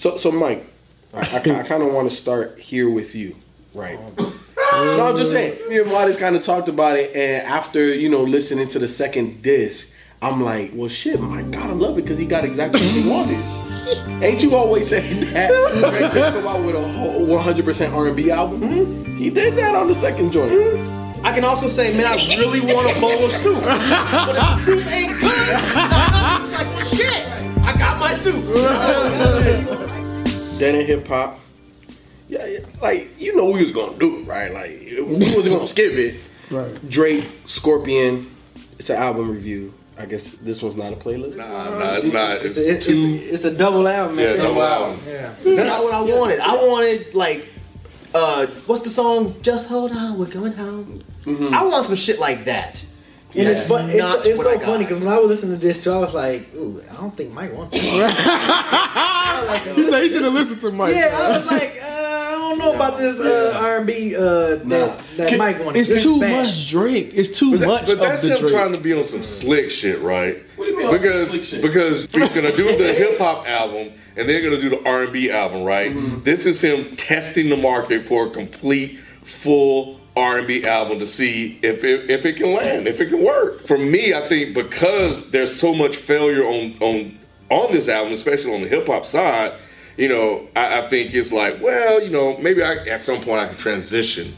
So, so Mike, I, I, I kind of want to start here with you, right? no, I'm just saying. Me and Wattis kind of talked about it, and after you know listening to the second disc, I'm like, well, shit, my God, I love it because he got exactly what he wanted. Ain't you always saying that? J come out with a whole 100% R&B album. Hmm? He did that on the second joint. I can also say, man, I really want a bowl of soup. But if ain't good, Then in hip hop, yeah, yeah, like you know we was gonna do it, right? Like we wasn't gonna skip it. Right. Drake, Scorpion, it's an album review. I guess this one's not a playlist. Nah, nah, it's not. It's, It's, two. it's, it's a double album, yeah, man. double album. Yeah. That's not what I wanted. I wanted like, uh, what's the song? Just hold on, we're going home. I want some shit like that. And Yeah. it's, but Not it's, it's what so I funny because when I was listening to this too, I was like, "Ooh, I don't think Mike wants this." I was like, You say you should have listened to Mike. yeah, I was like, uh, I don't know about this uh, R&B uh, that, that Can- Mike wanted. It's This too bad. much Drake. It's too But, that- much but of that's the him Drake. trying to be on some slick shit, right? What do you mean on some Because slick shit? because he's gonna do the hip hop album and they're gonna do the R and B album, right? Mm-hmm. This is him testing the market for a complete, full R and B album to see if it, if it can land, if it can work. For me, I think because there's so much failure on on on this album, especially on the hip hop side, you know, I, I think it's like, well, you know, maybe I, at some point I can transition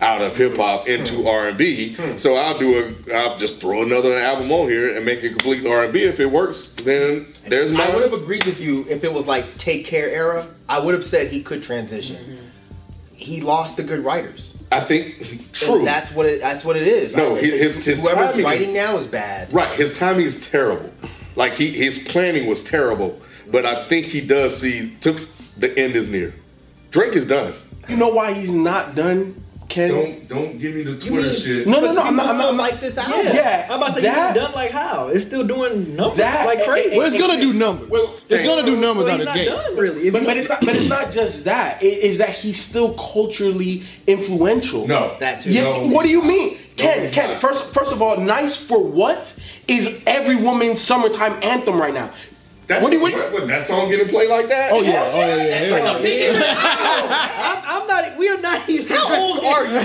out of hip hop into hmm. R and B. Hmm. So I'll do a, I'll just throw another album on here and make it complete R and B. If it works, then there's my. I would have agreed with you if it was like Take Care era. I would have said he could transition. Mm-hmm. He lost the good writers. I think true. And that's what it. That's what it is. No, I- his- his- his whoever's timing- writing now is bad. right. His timing is terrible. Like he his planning was terrible. But I think he does see took the end is near. Drake is done. You know why he's not done, Ken? Don't don't give me the Twitter mean- shit. no, no, no. I'm People not. I'm not, I'm like this album. Yeah, Yeah, I'm about to say that- it's done like how? It's still doing numbers That- like crazy. Well, it's gonna do numbers. Well, it's gonna do numbers so out he's of not the gate. done really. If But, but it's not. But it's not just that. It is that he's still culturally influential. No. That too. Yeah, No. what do you mean? Ken, he's Ken, first first of all, nice for what is every woman's summertime anthem right now. That's, what do you what, what, what, that song getting played like that? Oh yeah, oh yeah, yeah. yeah. I'm, I'm not. We are not even. How old are you?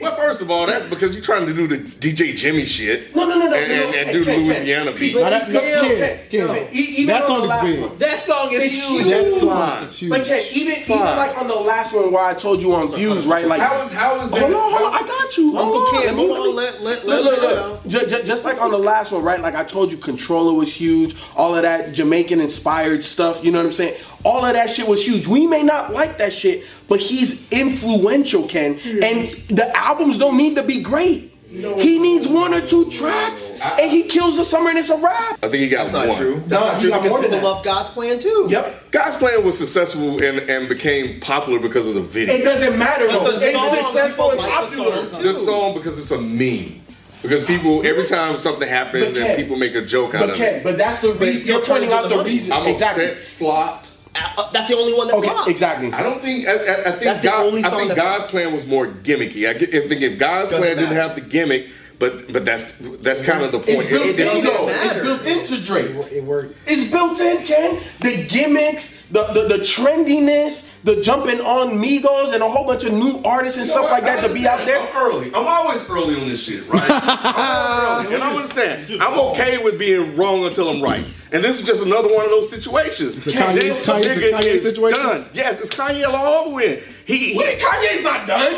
Well, first of all, that's because you're trying to do the DJ Jimmy shit. No, no, no, no, And, no, and, and do the Louisiana Ken. beat. But Now that- Still, Ken, even that song the is last big. one. that song is It's huge. huge. That song is huge. But Ken, even even like on the last one where I told you on views, right? Like, How is how is that? hold on, hold on, I got you. Uncle on, Ken, hold on. Let let let. look, look. Ju- ju- just like on the last one, right? Like I told you, Controlla was huge. All of that Jamaican inspired stuff. You know what I'm saying? All of that shit was huge. We may not like that shit, but he's influential, Ken. Mm-hmm. And the albums don't need to be great. He needs one or two tracks, and he kills the summer, and it's a wrap. I think he got That's not one. true. That's No, not he true got because more than people love God's plan too. Yep. God's Plan was successful and, and became popular because of the video. It doesn't matter though. The It's successful and people like the popular. song, this song because it's a meme. Because people every time something happens But and people make a joke out But of Ken, it. but that's the it reason. still You're pointing out into the money. reason. I'm exactly. upset flopped. Uh, that's the only one that Okay, flopped. exactly. I don't think I, I, I think God, I think God's flopped. plan was more gimmicky. I, I think if God's Doesn't plan didn't have the gimmick, but but that's that's kind of the It's point. built If- in if you doesn't though. It's built into Drake. It worked. It's built in, Ken. The gimmicks, the, the the trendiness, the jumping on Migos, and a whole bunch of new artists and You know stuff what? like that to be out there. I'm early. I'm always early on this shit, right? I'm early. And I understand. I'm okay with being wrong until I'm right. And this is just another one of those situations. a Kanye- This Kanye- nigga Kanye is situation? done. Yes, it's Kanye all over with. He, he Wait, Kanye's not done.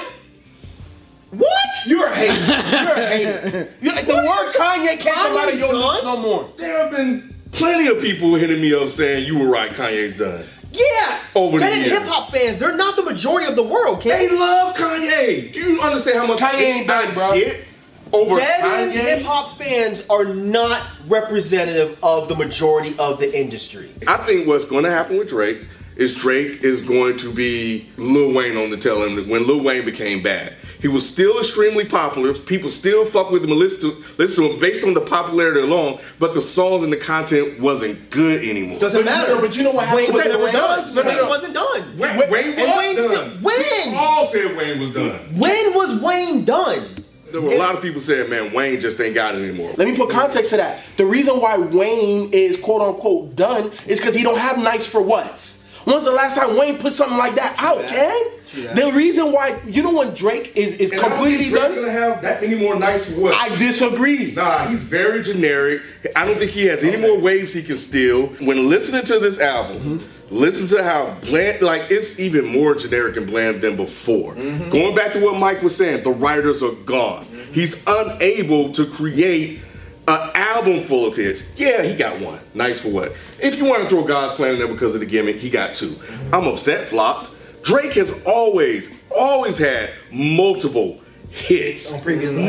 What? You're a hater. You're a hater. You're, the word Kanye can't come out of your lips no more. there have been plenty of people hitting me up saying you were right, Kanye's done. Yeah. Over the That ain't years. hip hop fans. They're not the majority of the world, They love Kanye. Do you understand how much Kanye ain't done, bro. get? Over Dead end hip hop fans are not representative of the majority of the industry. I think what's going to happen with Drake is Drake is going to be Lil Wayne on the tail end when Lil Wayne became bad. He was still extremely popular. People still fuck with him and listen to, listen to him based on the popularity alone, but the songs and the content wasn't good anymore. Doesn't But- matter. but you know what happened Wayne with was done. Was, no, no, Wayne no. wasn't done. Wayne, Wayne- Wayne was Wayne done. still- When? All said Wayne was done. When was Wayne done? There were a lot of people saying, man, Wayne just ain't got it anymore. Let me put context to that. The reason why Wayne is quote unquote done is because he don't have nice for what's. When's the last time Wayne put something like that out, Ken? The reason why you know when Drake is is And I don't completely think Drake's done. gonna have that many more nice? I disagree. Nah, he's very generic. I don't think he has any more waves he can steal. When listening to this album, mm-hmm. listen to how bland, like it's even more generic and bland than before. Mm-hmm. Going back to what Mike was saying, the writers are gone. Mm-hmm. He's unable to create an album full of hits. Yeah, he got one. Nice for what? If you want to throw God's Plan in there because of the gimmick, he got two. I'm upset, flopped. Drake has always, always had multiple hits.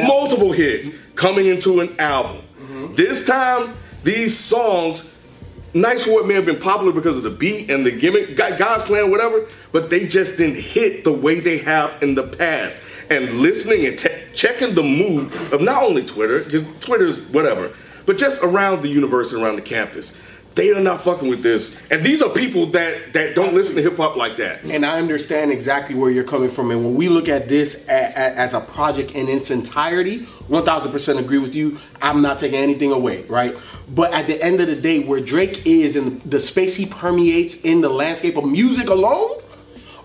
multiple hits coming into an album. This time, these songs, Nice for What may have been popular because of the beat and the gimmick, God's plan, whatever, but they just didn't hit the way they have in the past. And listening and te- checking the mood of not only Twitter, because Twitter's whatever, but just around the universe and around the campus. They are not fucking with this. And these are people that, that don't listen to hip hop like that. And I understand exactly where you're coming from. And when we look at this as a project in its entirety, 1000% agree with you. I'm not taking anything away, right? But at the end of the day, where Drake is and the space he permeates in the landscape of music alone,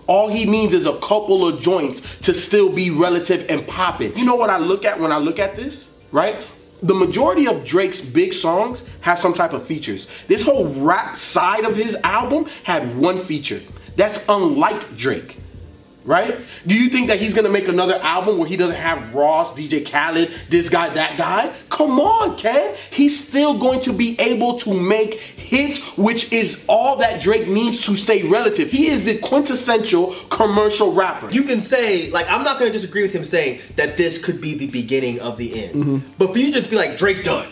all he needs is a couple of joints to still be relative and popping. You know what I look at when I look at this, right? The majority of Drake's big songs have some type of features. This whole rap side of his album had one feature. That's unlike Drake. Right? Do you think that he's gonna make another album where he doesn't have Ross, DJ Khaled, this guy, that guy? Come on, Ken. He's still going to be able to make hits, which is all that Drake needs to stay relative. He is the quintessential commercial rapper. You can say, like, I'm not gonna disagree with him saying that this could be the beginning of the end. Mm-hmm. But for you just be like, Drake's done.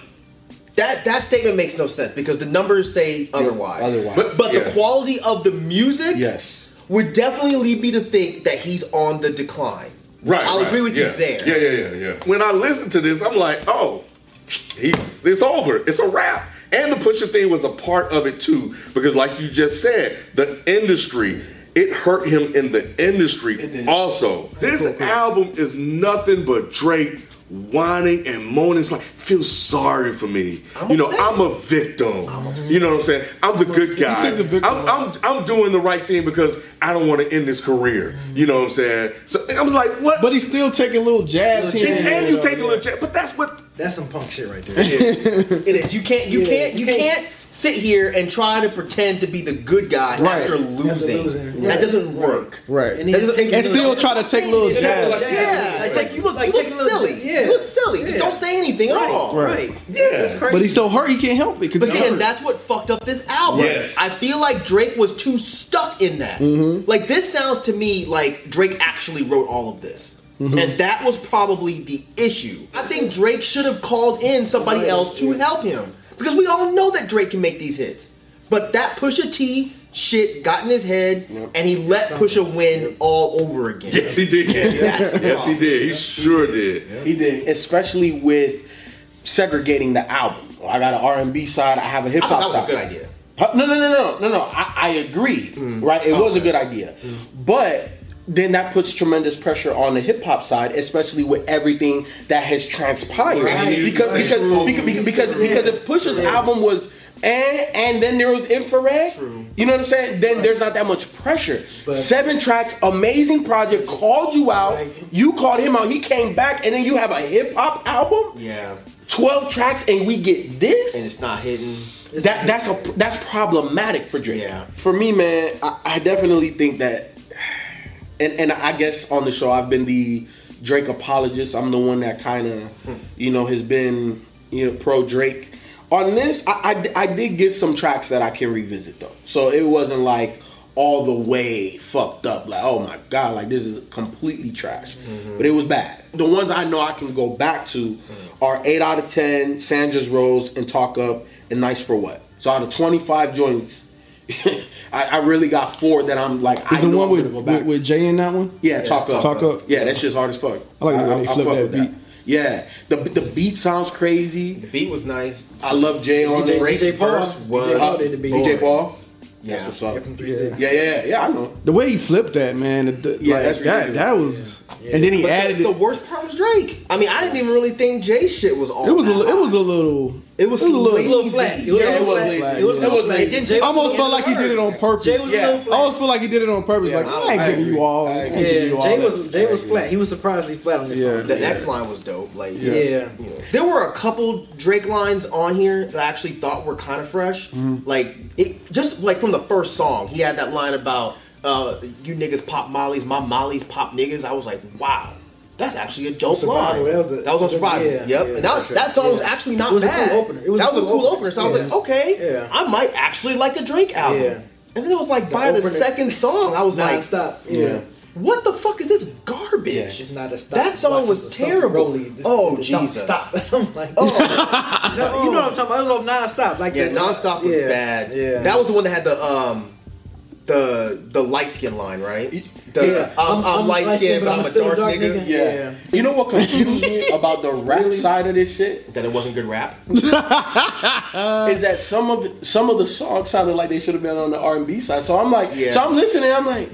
That that statement makes no sense because the numbers say otherwise. otherwise. But, but Yeah. the quality of the music Yes. Would definitely lead me to think that he's on the decline. Right. I'll right. agree with yeah. you there. Yeah, yeah, yeah, yeah. When I listen to this, I'm like, oh, he, it's over. It's a wrap. And the Pusha thing was a part of it too, because like you just said, the industry. It hurt him in the industry also. This album is nothing but Drake whining and moaning. It's like, feel sorry for me. you know, upset. I'm a victim. You know what I'm saying? I'm the good guy. took the victim I'm, I'm, I'm doing the right thing because I don't want to end this career. You know what I'm saying? So I was like, what? But he's still taking little jabs here and, and you take a little jet, but that's what That's some punk shit right there. It is. You can't. You Yeah, can't. You you can't- can't sit here and try to pretend to be the good guy Right. after After losing. losing. That doesn't work. Right. And he's taking And still try to take little jabs. Yeah, it's like you look, Like, you look take a little silly. yeah. You look silly. Just don't say anything at all. Right. Right. Yeah. That's crazy. But he's so hurt he can't help it. But he's see, and that's what fucked up this album. Yes. I feel like Drake was too stuck in that. Mm-hmm. Like this sounds to me like Drake actually wrote all of this. Mm-hmm. And that was probably the issue. I think Drake should have called in somebody else to help him. Because we all know that Drake can make these hits. But that Pusha T shit got in his head and he let Pusha win all over again. Yes, he did. That's the yes, he did. He sure did. He did, especially with segregating the album. I got an R and B side. I have a hip hop. thought side. that was a good idea. No, no, no, no, no, no. I, I agree. Hmm. Right, it was a good idea, but then that puts tremendous pressure on the hip hop side, especially with everything that has transpired. Right. Because because because because, because if Push's album was. And, and then there was infrared. You know what I'm saying? Then there's not that much pressure. Seven tracks, amazing project. Called you out. You called him out. He came back, and then you have a hip hop album. Yeah. 12 tracks, and we get this. And it's not hitting. That that's a that's problematic for Drake. Yeah. For me, man, I, I definitely think that, and and I guess on the show I've been the Drake apologist. I'm the one that kind of, you know, has been you know pro Drake. On this, I, I I did get some tracks that I can revisit though. So it wasn't like all the way fucked up. Like, oh my god, like this is completely trash. Mm-hmm. But it was bad. The ones I know I can go back to mm. are eight out of ten, Sandra's Rose and Talk Up and Nice for What. So out of twenty five joints, I, I really got four that I'm like I the know one I'm with, gonna go back. with with Jay in that one? Yeah, talk up. Talk Up. Yeah, that shit's hard as fuck. I like the way they flip fuck that with beat. Yeah, the the beat sounds crazy. The beat was nice. I love Jay on DJ, it. Drake's DJ Paul, verse was- DJ Paul did the beat. DJ Paul. Yeah. That's what's up. Yeah, Yeah, yeah, yeah, yeah. I know. The way he flipped that, man. The, Yeah, like, that's that. ridiculous. That was, and then he But added the, the worst part was Drake. I mean, I didn't even really think Jay shit was all. It was a, that li- it was a little. It was a little. A little flat. It was Yeah, it was flat. lazy. It was a It was flat. lazy. It didn't- I almost felt like he did it on purpose. Jay was Yeah. a little I almost feel like he did it on purpose. Yeah, like I- I ain't I giving you all. I I ain't agree. giving you Yeah, all Jay that. was Jay was flat. He was surprisingly flat on this Yeah. song. The next line was dope. Like, Yeah. you know. there were a couple Drake lines on here that I actually thought were kind of fresh. Mm-hmm. Like, it just like from the first song, he had that line about uh, "You niggas pop mollies, my mollies pop niggas." I was like, wow. That's actually a dope Survival, line. that was a- on Survivor. yeah, yep. yeah, and that, was, sure. that song was actually not was a bad. cool opener. It was that a was a cool cool opener. So I was like, okay, Yeah. I might actually like a Drake album. Yeah. And then it was like by the second song, I was like, Non-stop. Yeah. what the fuck is this garbage? It's not a stop. That song was terrible. This- Oh, this Jesus. Stop. I'm like, Oh. you know what I'm talking about? It was off non-stop. Like Yeah, the- nonstop was yeah, bad. Yeah, that was the one that had the um the the light skin line, right? The, Yeah. I'm, I'm, light skin, but I'm a still dark, nigga. Yeah. Yeah. You know what confused me about the rap side of this shit That it wasn't good rap. is that some of some of the songs sounded like they should have been on the R and B side. So I'm like, Yeah. so I'm listening. I'm like,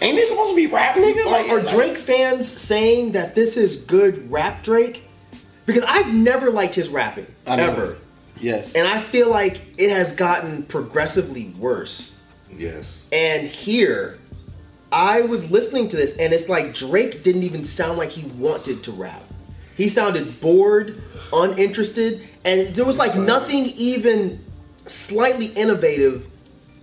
ain't this supposed to be rap, nigga? Like, Are like- Drake fans saying that this is good rap Drake? Because I've never liked his rapping I ever, Yes. and I feel like it has gotten progressively worse. Yes. And here, I was listening to this, and it's like Drake didn't even sound like he wanted to rap. He sounded bored, uninterested, and there was like nothing even slightly innovative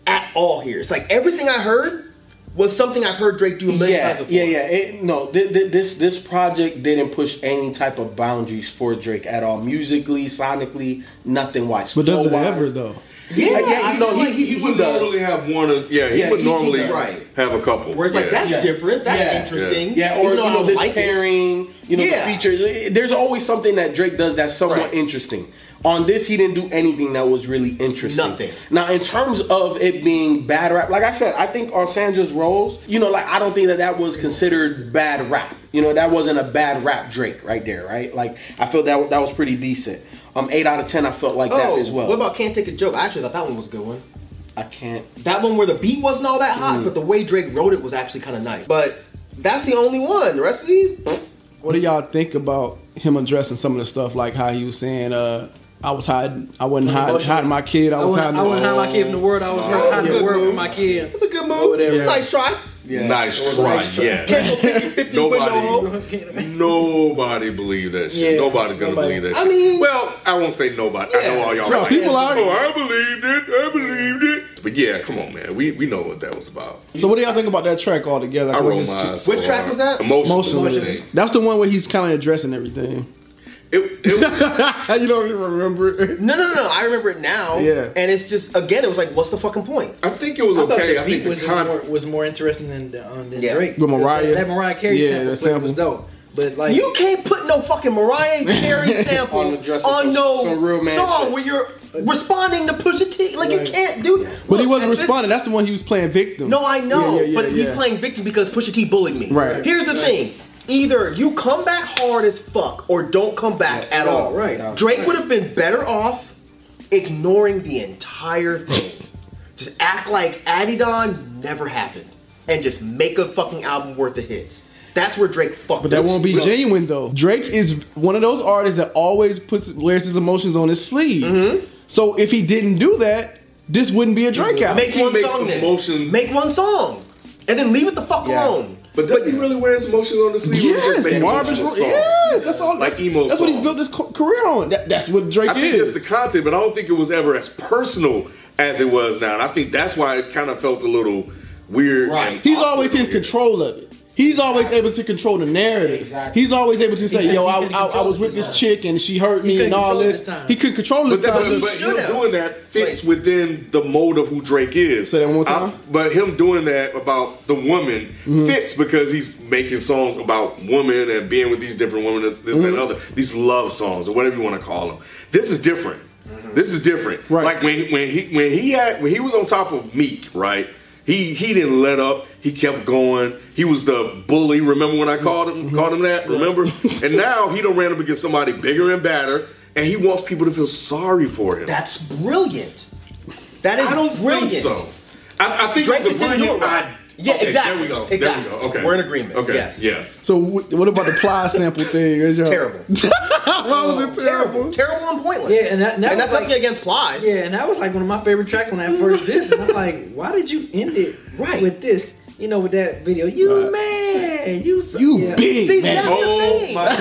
at all here. It's like everything I heard was something I've heard Drake do a million Yeah, times before. yeah, yeah. It, no, th- th- this this project didn't push any type of boundaries for Drake at all. Musically, sonically, nothing wise. But does it ever though? Yeah, yeah, I you know, he- like he- He, he would does. normally have one of yeah. He Yeah, would he- normally. Right. have a couple. Where it's like Yeah. that's Yeah. different, that's interesting. Yeah, or you know, don't this like it. pairing, you know, the feature. There's always something that Drake does that's somewhat Right. interesting. On this, he didn't do anything that was really interesting. Nothing. Now, in terms of it being bad rap, like I said, I think on Sandra's Rose, you know, like I don't think that that was considered bad rap. You know, that wasn't a bad rap Drake right there, right? Like I feel that that was pretty decent. Um, eight out of ten, I felt like that Oh, as well. what about Can't Take a Joke? I actually thought that one was a good one. I can't. That one where the beat wasn't all that Mm. hot, but the way Drake wrote it was actually kind of nice. But that's the only one. The rest of these, What do y'all think about him addressing some of the stuff like how he was saying, uh, I was hiding, I wasn't hiding, Emotions. hiding my kid, I I was wouldn't, hiding. I wouldn't hide my kid from the world. I was Oh, hiding the word move. from my kid. it's a good move. Over there. It's a nice try. Yeah. Nice It try. nice try. Yeah. Can't go 50 with. Nobody, nobody believe that shit. Yeah, Nobody's gonna nobody. believe that I mean- well, I won't say nobody. I know all y'all. Bro, like, people are- Oh, I believed it. I believed it. But yeah, come on, man. We we know what that was about. So what do y'all think about that track altogether? I Like, roll what my eyes. so Which track was that? Emotions. Emotionless. That's the one where he's kind of addressing everything. It, it you don't even remember. It. No, no, no, no. I remember it now. Yeah. And it's just again, it was like, what's the fucking point? I think it was I thought okay. the I beat think the was, just con- more, was more interesting than um, than Yeah. Drake. With Mariah? That, that Mariah Carey Yeah, sample, that flavor was dope. But like You can't put no fucking Mariah Carey sample On the dress on no some real man song shit. where you're responding to Pusha T. Like you can't do. But he wasn't at this- responding. That's the one he was playing victim. No, I know, Yeah, yeah, yeah, but he's playing victim because Pusha T bullied me. Right. Here's the thing. Either you come back hard as fuck or don't come back at no, all. right. Drake would have been better off ignoring the entire thing. just act like Adidon never happened. And just make a fucking album worth of hits. That's where Drake fucked But that won't be So- genuine though. Drake is one of those artists that always puts wears his emotions on his sleeve. Mm-hmm. So if he didn't do that, this wouldn't be a Drake album. Make one make song then. Make one song. And then leave it the fuck Yeah. alone. But does he really wear his emotions on the sleeve? or Yes, just make Marvin's emotional songs? yes, that's all. Like that's, emo That's what he's built his career on. That, that's what Drake I think is. just the content, but I don't think it was ever as personal as it was now. And I think that's why it kind of felt a little weird. Right. he's always in control of it. He's always able to control the narrative. Exactly. He's always able to say, couldn't- "Yo, I, I, I was with this this time. chick and she hurt me and all this." this time. He could control But, his that, time. but, but him should've. doing that fits within the mold of who Drake is. Say that one more I- but him doing that about the woman Mm-hmm. fits because he's making songs about women and being with these different women, this, this and Mm-hmm. other, these love songs or whatever you want to call them. This is different. This is different. Right. Like when when he when he had when he was on top of Meek, right? He he didn't let up. He kept going. He was the bully. Remember when I mm-hmm. called him mm-hmm. called him that? Remember? and now he don't ran up against somebody bigger and badder, and he wants people to feel sorry for him. That's brilliant. That is I don't brilliant. think so. I, I think Drake the didn't do brilliant. it right. I- Yeah, okay, exactly. There we go. Exactly. There we go. Okay, We're in agreement. Okay. Yes. Yeah. So wh- what about the Plies sample thing? Terrible. Why was it terrible? terrible. Terrible and pointless. Yeah, and that- and that and that's was nothing like- against Plies. Yeah, and that was like one of my favorite tracks when I first this, and I'm like, why did you end it Right. with this? You know, with that video, you Right. man, you so, You yeah. big See, man. that's the Oh thing. my.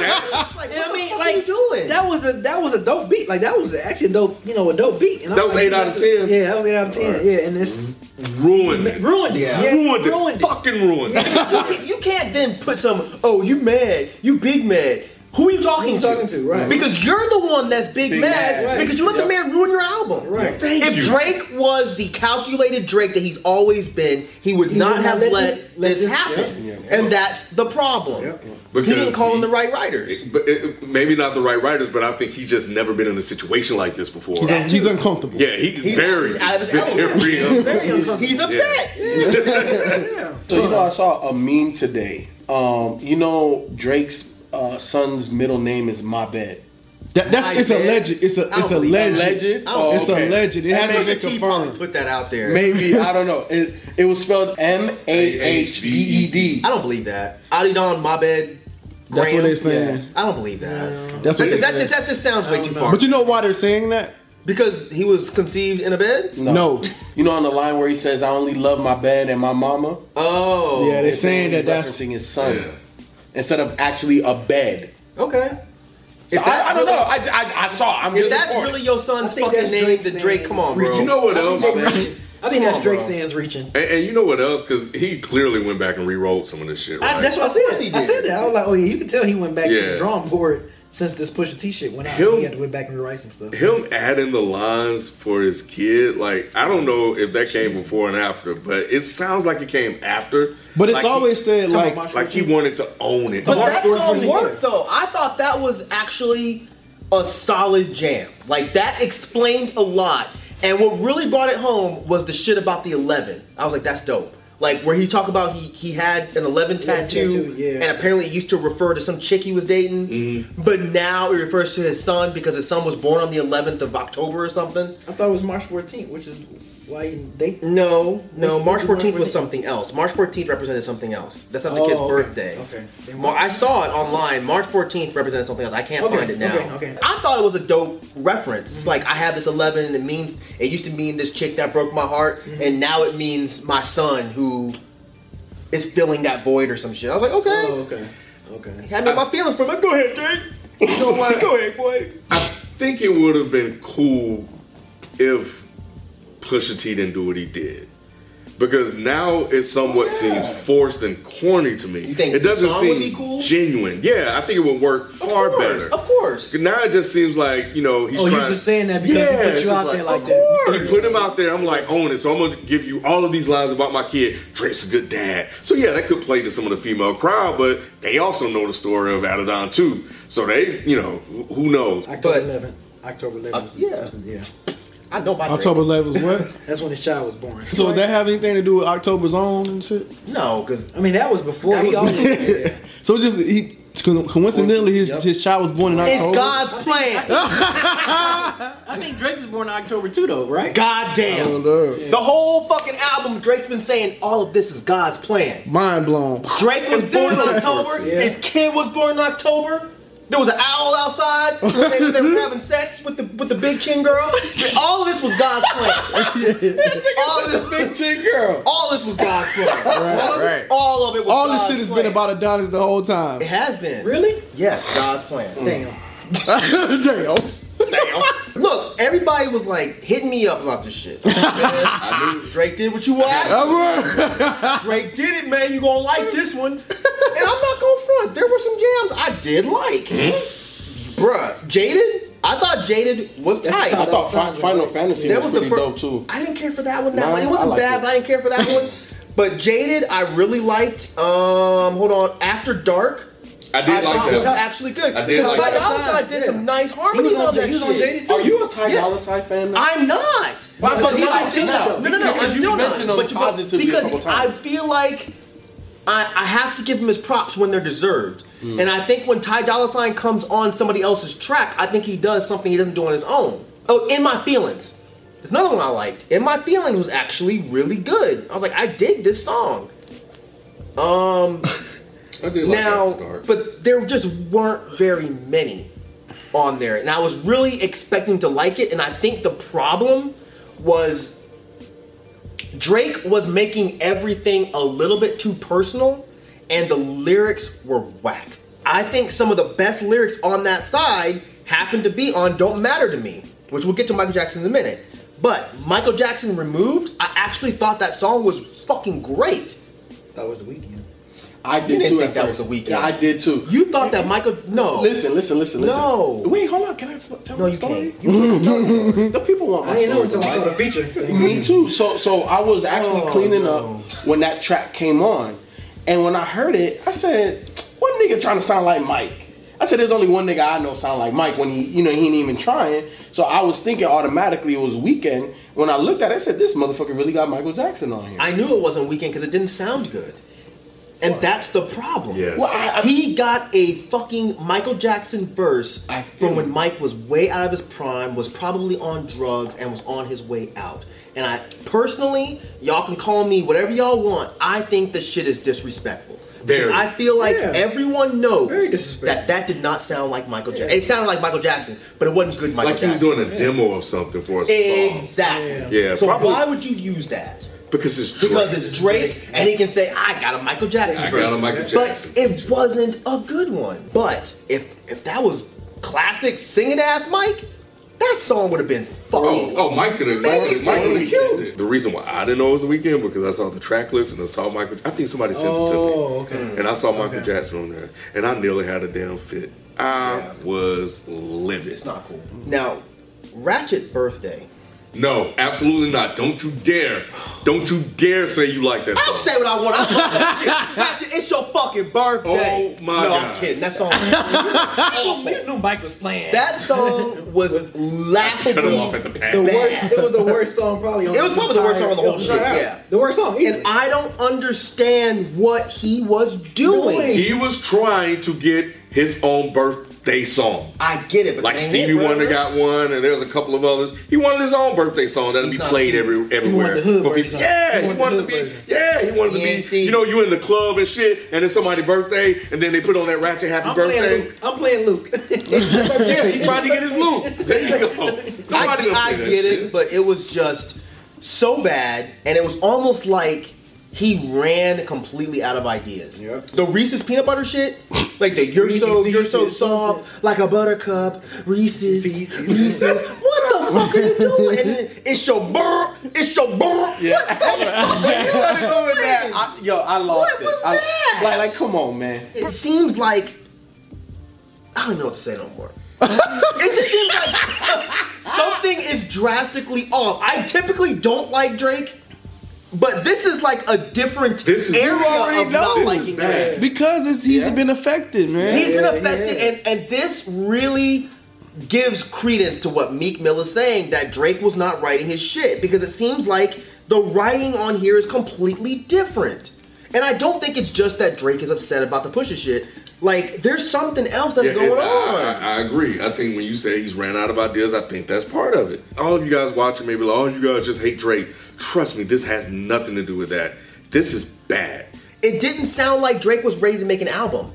That's, Like, Yeah, what I mean, like doing? that was a that was a dope beat. Like that was actually a dope, you know, a dope beat. And I'm That was like, eight out of that's 10? Yeah, that was eight out of ten. Yeah, and this mm-hmm. ruined it. ruined it. Yeah. Yeah, ruined it. ruined it. Fucking ruined it. you, can't, you can't then put some, oh, you mad, you big mad. Who are you talking you to? talking to? Right. Because you're the one that's big, Big mad, mad, right. because you let the man ruin your album. Right. Thank if you. Drake was the calculated Drake that he's always been, he would He not would have not let let, this- let this, this- happen. yeah. And that's the problem. Yep. He didn't Because call in the right writers. But it, maybe not the right writers, but I think he's just never been in a situation like this before. He's, un- he's uncomfortable. Yeah, he's, He's- very, he's out of his element. very, uh, Very uncomfortable. He's upset. yeah. So you know, I saw a meme today. Um, you know, Drake's uh, son's middle name is My Bed. That, that's My it's bad. alleged. It's a don't it's believe that. alleged. Alleged? I It's okay. alleged. It hasn't Pusha been T probably confirmed. put that out there. Maybe I don't know. It, it was spelled M A H B E D. I don't believe that. Adidon, my bed. That's what they're saying. I don't believe that. That's That, what they're that, saying. that just sounds way too far. But you know why they're saying that? because he was conceived in a bed. No. You know, on the line where he says, "I only love my bed and my mama." Oh, Yeah, they're saying that he's that's referencing his son Yeah. Instead of actually a bed. okay. So I, I don't really- know. I, I, I saw. I'm If that's reporting. really your son's fucking that's name, Drake's then Drake, come on, bro. You know what else? I And, think Come that's on, Drake bro. stands reaching. and you know what else? Because he clearly went back and rewrote some of this shit, I, right? that's what I Of course said. I said that. I was like, oh yeah, you can tell he went back to the drawing board since this push Pusha T shit went out. He'll- he had to go back and rewrite some stuff. Him adding the lines for his kid, like I don't know if that came before and after, but it sounds like it came after. But it's Like he- always said like like he wanted to own it. But Mark that Gordon song worked though. I thought that was actually a solid jam. Like that explained a lot. And what really brought it home was the shit about the 11. I was like, that's dope. Like where he talked about he he had an 11 Yeah, tattoo, tattoo, yeah. and apparently it used to refer to some chick he was dating, Mm-hmm. but now it refers to his son because his son was born on the 11th of October or something. I thought it was March 14th, which is why you, they. No, no, What's- March 14th was something else. March 14th represented something else. That's not the Oh, kid's okay. birthday. Okay. Mar- I saw it online. March 14th represented something else. I can't Okay, find it now. okay, okay. I thought it was a dope reference. It's like I have this 11 and it means it used to mean this chick that broke my heart Mm-hmm. and now it means my son who is filling that void or some shit. I was like, okay. Oh, okay. Okay. Had me my feelings for like, go ahead, Jake. You know what? go ahead, boy. I think it would have been cool if Pusha T didn't do what he did. Because now it somewhat seems forced and corny to me. You think it doesn't seem would be cool? genuine. Yeah, I think it would work far of course, better. Of course. Now it just seems like you know he's trying Oh, trying. you're just saying that because Yeah, he put you just out there like of that. course. He put him out there. I'm like, own it. So I'm gonna give you all of these lines about my kid. Drake's a good dad. So yeah, that could play to some of the female crowd, but they also know the story of Adidon too. So they, you know, who- who knows? October But- 11th. October 11th. Uh, yeah. yeah. I know my October 11th. What? That's when his child was born. So does that have anything to do with October's own and shit? No, because I mean, that was before That he was- always. So just he coincidentally his, Yep. his child was born in October. it's God's plan. I think Drake was born in October too, though, right? God damn. Lord. The whole fucking album, Drake's been saying all of this is God's plan. Mind blown. Drake was born in October. Yeah. His kid was born in October. There was an owl outside. they, they was having sex with the with the big chin girl. All of this was God's plan. all, of this, Big chick girl. all this was God's plan. Right, right. All of it was All this God's shit has plan. been about Adonis the whole time. It has been. Really? Yes, God's plan. Mm. Damn. Damn. Damn. Look, everybody was like hitting me up about this shit. Man, Drake did what you asked. Drake did it, man. You gonna like this one? And I'm not gonna front. There were some jams I did like. Bruh, Jaded. I thought Jaded was tight. I thought Sounds Fi- Final. Fantasy That was, was the pretty fir- dope too. I didn't care for that one. That Nah, one. It wasn't bad, it. but I didn't care for that one. But Jaded, I really liked. Um, hold on. After Dark, I did I like thought was that. actually good. I did Because like Ty that. Dolla Sign did Yeah. some nice He harmonies was on, on that J- he was on shit. Jaded too. Are you a Ty Yeah. Dolla Sign fan? now? I'm not. Well, But but here's why the thing, not? though. No, no, no. Because I'm you still mentioned not. him But positively a because I feel like I, I have to give him his props when they're deserved. Hmm. And I think when Ty Dolla Sign comes on somebody else's track, I think he does something he doesn't do on his own. Oh, in my feelings. There's another one I liked. In my feelings was actually really good. I was like, I dig this song. Um. I did like Now, After Dark. but there just weren't very many on there, and I was really expecting to like it. And I think the problem was Drake was making everything a little bit too personal, and the lyrics were whack. I think some of the best lyrics on that side happened to be on "Don't Matter to Me," which we'll get to Michael Jackson in a minute. But Michael Jackson removed, I actually thought that song was fucking great. That was the Weeknd. I did too. think at that was first. the Weeknd. Yeah, I did too. You thought that Michael? No. Listen, listen, listen, listen. No. Wait, hold on. Can I s- tell No, my you story? can't. You can't tell the people want my I didn't know story. until I right? saw the feature. thing. Me too. So so I was actually Oh, cleaning no. up when that track came on, and when I heard it, I said, "One nigga trying to sound like Mike." I said, "There's only one nigga I know sound like Mike." When he, you know, he ain't even trying. So I was thinking automatically it was Weeknd. When I looked at it, I said, "This motherfucker really got Michael Jackson on here." I knew it wasn't Weeknd because it didn't sound good. And that's the problem. Yes. Well, I- I- he got a fucking Michael Jackson verse from when. Mike was way out of his prime, was probably on drugs, and was on his way out. And I personally, y'all can call me whatever y'all want. I think the shit is disrespectful. Because Very. I feel like Yeah. everyone knows that that did not sound like Michael Jackson. It sounded like Michael Jackson, but it wasn't good Michael Jackson. like he was doing a demo of something for us. song. Exactly. Yeah, So probably- why would you use that? Because it's Drake. Because it's Drake, and he can say, "I got a Michael Jackson." I verse." got a Michael But it wasn't a good one. But if if that was classic singing ass Mike, that song would have been Oh, fucking. oh, Mike could have Amazing. Mike could have killed it. The reason why I didn't know it was the Weeknd because I saw the track list and I saw Michael. I think somebody sent it to me. Oh, okay. Mm. And I saw Michael Okay. Jackson on there, and I nearly had a damn fit. I was livid. It's not cool. Now, Ratchet birthday. No, absolutely not. Don't you dare. Don't you dare say you like that I'll song. say what I want. I love that shit. It's your fucking birthday. Oh, my no, God. I'm kidding. That song. You knew Mike was playing. that song was Cut him off at the pass. the worst. It was the worst song probably. On It was probably the worst song on the whole shit, entire- yeah. the worst song. easily. And I don't understand what he was doing. Doing. He was trying to get his own birthday song. I get it, but Like Stevie it. Wonder got one, and there's a couple of others. He wanted his own birthday song that'll He's be played Stevie. every everywhere. the hood for people. Yeah, He he wanted wanted the to be. version. Yeah, he wanted to He ain't be. Stevie. You know, you in the club and shit, and it's somebody's birthday, and then they put on that ratchet happy I'm playing birthday. Luke. I'm playing Luke. Yeah, he tried to get his loot. There you go. Nobody I, I play that get shit. it, but it was just so bad, and it was almost like he ran completely out of ideas. Yep. The Reese's peanut butter shit, like the you're Reese's so you're so soft, like a buttercup, Reese's, Pieces. Reese's. What the fuck are you doing? Then it's your burr, it's your burr. What the fuck are you doing that. I, yo, I lost What it. was I- that? like, like, come on, man. It seems like I don't know what to say no more. it just seems like something is drastically off. I typically don't like Drake, but this is like a different This is- area of know. not liking bad. Because it's, he's Yeah. been affected, man. He's been affected, is. and, and this really gives credence to what Meek Mill is saying that Drake was not writing his shit because it seems like the writing on here is completely different. And I don't think it's just that Drake is upset about the Pusha shit. Like, there's something else that's Yeah, going it- on. I, I, I agree. I think when you say he's ran out of ideas, I think that's part of it. All of you guys watching, maybe like, oh, you guys just hate Drake. Trust me, this has nothing to do with that. This is bad. it didn't sound like Drake was ready to make an album.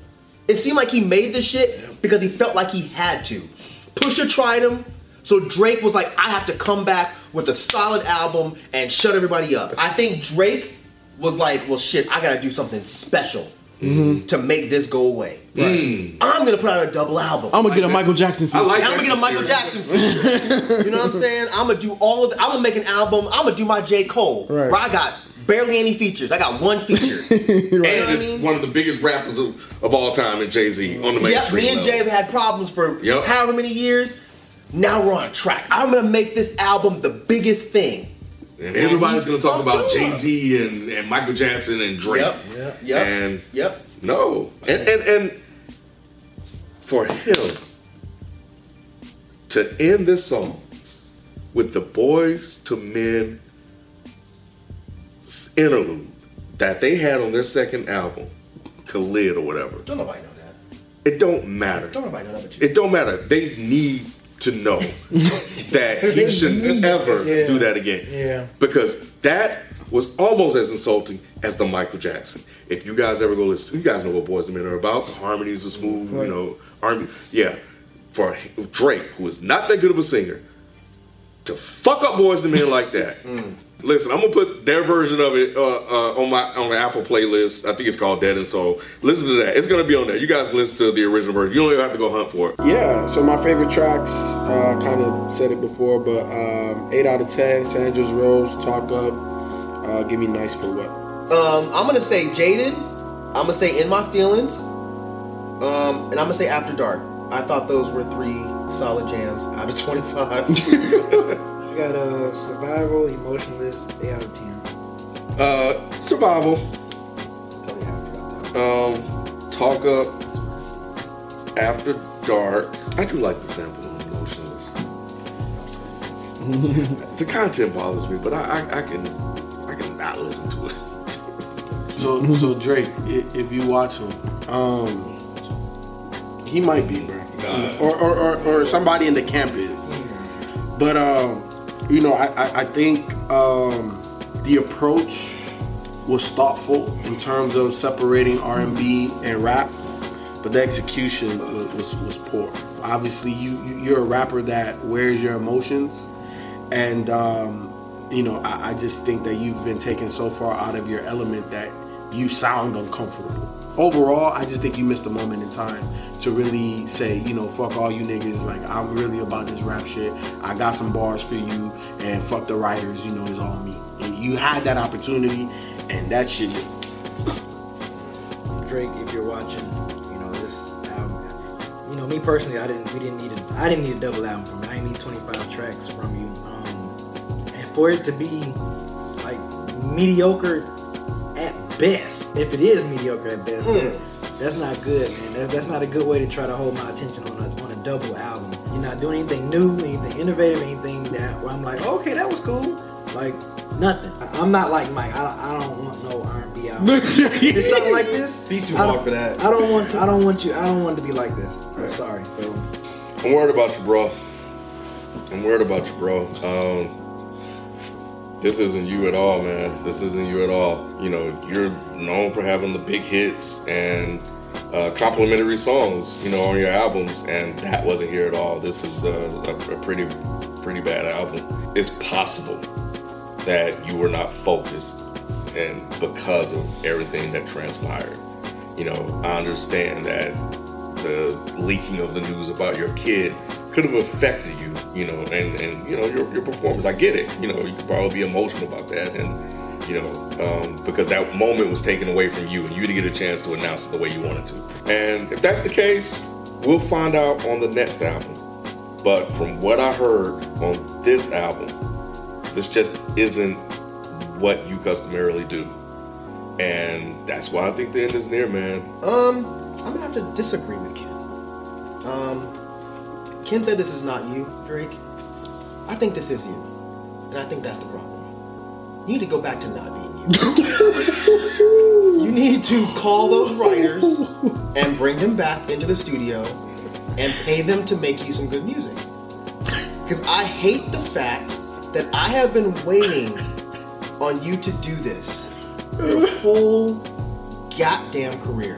It seemed like he made this shit because he felt like he had to. Pusha tried him, so Drake was like, I have to come back with a solid album and shut everybody up. I think Drake was like, well, shit, I gotta do something special. Mm-hmm. to make this go away. Mm. I'm gonna put out a double album. I'm gonna get a Michael Jackson. I like I'm gonna get a Michael Jackson feature. you know what I'm saying? I'm gonna do all of the, I'm gonna make an album. I'm gonna do my J. Cole. Right. Where I got barely any features. I got one feature. And what I it's mean? one of the biggest rappers of, of all time in Jay Z on the mainstream. Yep, me and. Jay have had problems for Yep. however many years. Now we're on a track. I'm gonna make this album the biggest thing. And everybody's going to talk about oh, Jay Z and, and Michael Jackson and Drake. Yep. Yep. Yep. And Yep. no. And, and, and for him to end this song with the Boyz II Men interlude that they had on their second album, Khalid or whatever, Don't nobody know that. it don't matter. Don't nobody know that but you. It don't matter. They need to know that he shouldn't ever Yeah. do that again. Yeah. Because that was almost as insulting as the Michael Jackson. If you guys ever go listen to, you guys know what Boys and Men are about. The harmonies are smooth, you know, R&B. Yeah. For Drake, who is not that good of a singer, to fuck up Boys and Men like that. Listen, I'm gonna put their version of it uh, uh, on my on the Apple playlist. I think it's called Dead and Soul. Listen to that. It's gonna be on there. You guys listen to the original version. You don't even have to go hunt for it. Yeah, so my favorite tracks, uh, kind of said it before, but um, 8 out of 10, Sandra's Rose, Talk Up, uh, Give Me Nice for What? Um, I'm gonna say Jaded. I'm gonna say In My Feelings. Um, and I'm gonna say After Dark. I thought those were three solid jams out of 25. You got uh, survival, emotionless, eight out of ten. Uh, survival. Oh yeah, I forgot that. one. Um, talk up after dark. I do like the sample of emotionless. the content bothers me, but I, I, I can I can not listen to it. So, so Drake, if you watch him, um, he might be, bro, Nah. or, or, or, or somebody in the camp is. But um, you know, I, I, I think um, the approach was thoughtful in terms of separating R and rap, but the execution was, was, was poor. Obviously, you you- you're a rapper that wears your emotions, and um, you know, I, I just think that you've been taken so far out of your element that you sound uncomfortable. Overall, I just think you missed a moment in time to really say, you know, fuck all you niggas. Like, I'm really about this rap shit. I got some bars for you, and fuck the writers, you know, it's all me. And you had that opportunity, and that shit. Drake, if you're watching, you know this album. You know me personally, I didn't. We didn't need a. I didn't need a double album from. I need 25 tracks from you. Um, and for it to be like mediocre best, if it is mediocre at best, Mm. that's not good, man. That's, that's not a good way to try to hold my attention on a on a double album. You're not doing anything new, anything innovative, anything that where I'm like, okay, that was cool. Like nothing. I, I'm not like Mike. I, I don't want no R&B album. it's something like this. He's too hard for that. I don't want. I don't want you. I don't want it to be like this. I'm sorry. So I'm worried about you, bro. I'm worried about you, bro. Um, this isn't you at all, man. This isn't you at all. You know, you're known for having the big hits and uh, complimentary songs, you know, on your albums, and that wasn't here at all. This is a, a pretty, pretty bad album. It's possible that you were not focused, and because of everything that transpired. You know, I understand that the leaking of the news about your kid could have affected you, you know, and, and you know, your, your performance. I get it. You know, you could probably be emotional about that and you know, um, because that moment was taken away from you and you didn't get a chance to announce it the way you wanted to. And if that's the case, we'll find out on the next album. But from what I heard on this album, this just isn't what you customarily do. And that's why I think the end is near, man. Um, I'm gonna have to disagree with Ken. Um, Ken said this is not you, Drake. I think this is you, and I think that's the problem. You need to go back to not being you. you need to call those writers and bring them back into the studio and pay them to make you some good music. Because I hate the fact that I have been waiting on you to do this your whole goddamn career.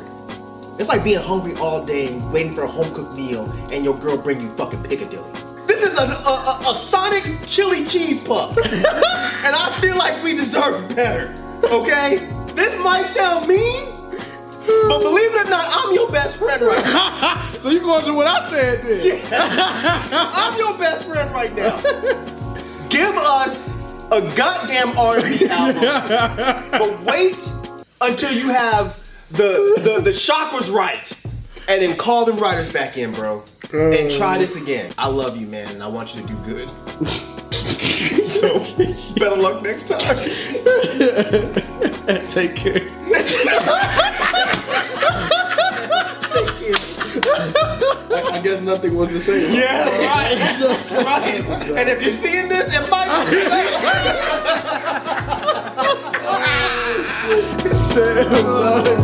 It's like being hungry all day and waiting for a home cooked meal and your girl bring you fucking Piccadilly. This is a, a, a, a Sonic chili cheese puff. and I feel like we deserve better. Okay? This might sound mean, But believe it or not, I'm your best friend right now. So you're going to do what I said then? I'm your best friend right now. Give us a goddamn R&B album, but wait until you have the the, the chakras right, and then call them writers back in, bro, and try this again. I love you, man, and I want you to do good. so better luck next time. Take care. I, I guess nothing was the same. Yeah, right, right. And if you're seeing this, it might be too late. Damn, son. Hell no.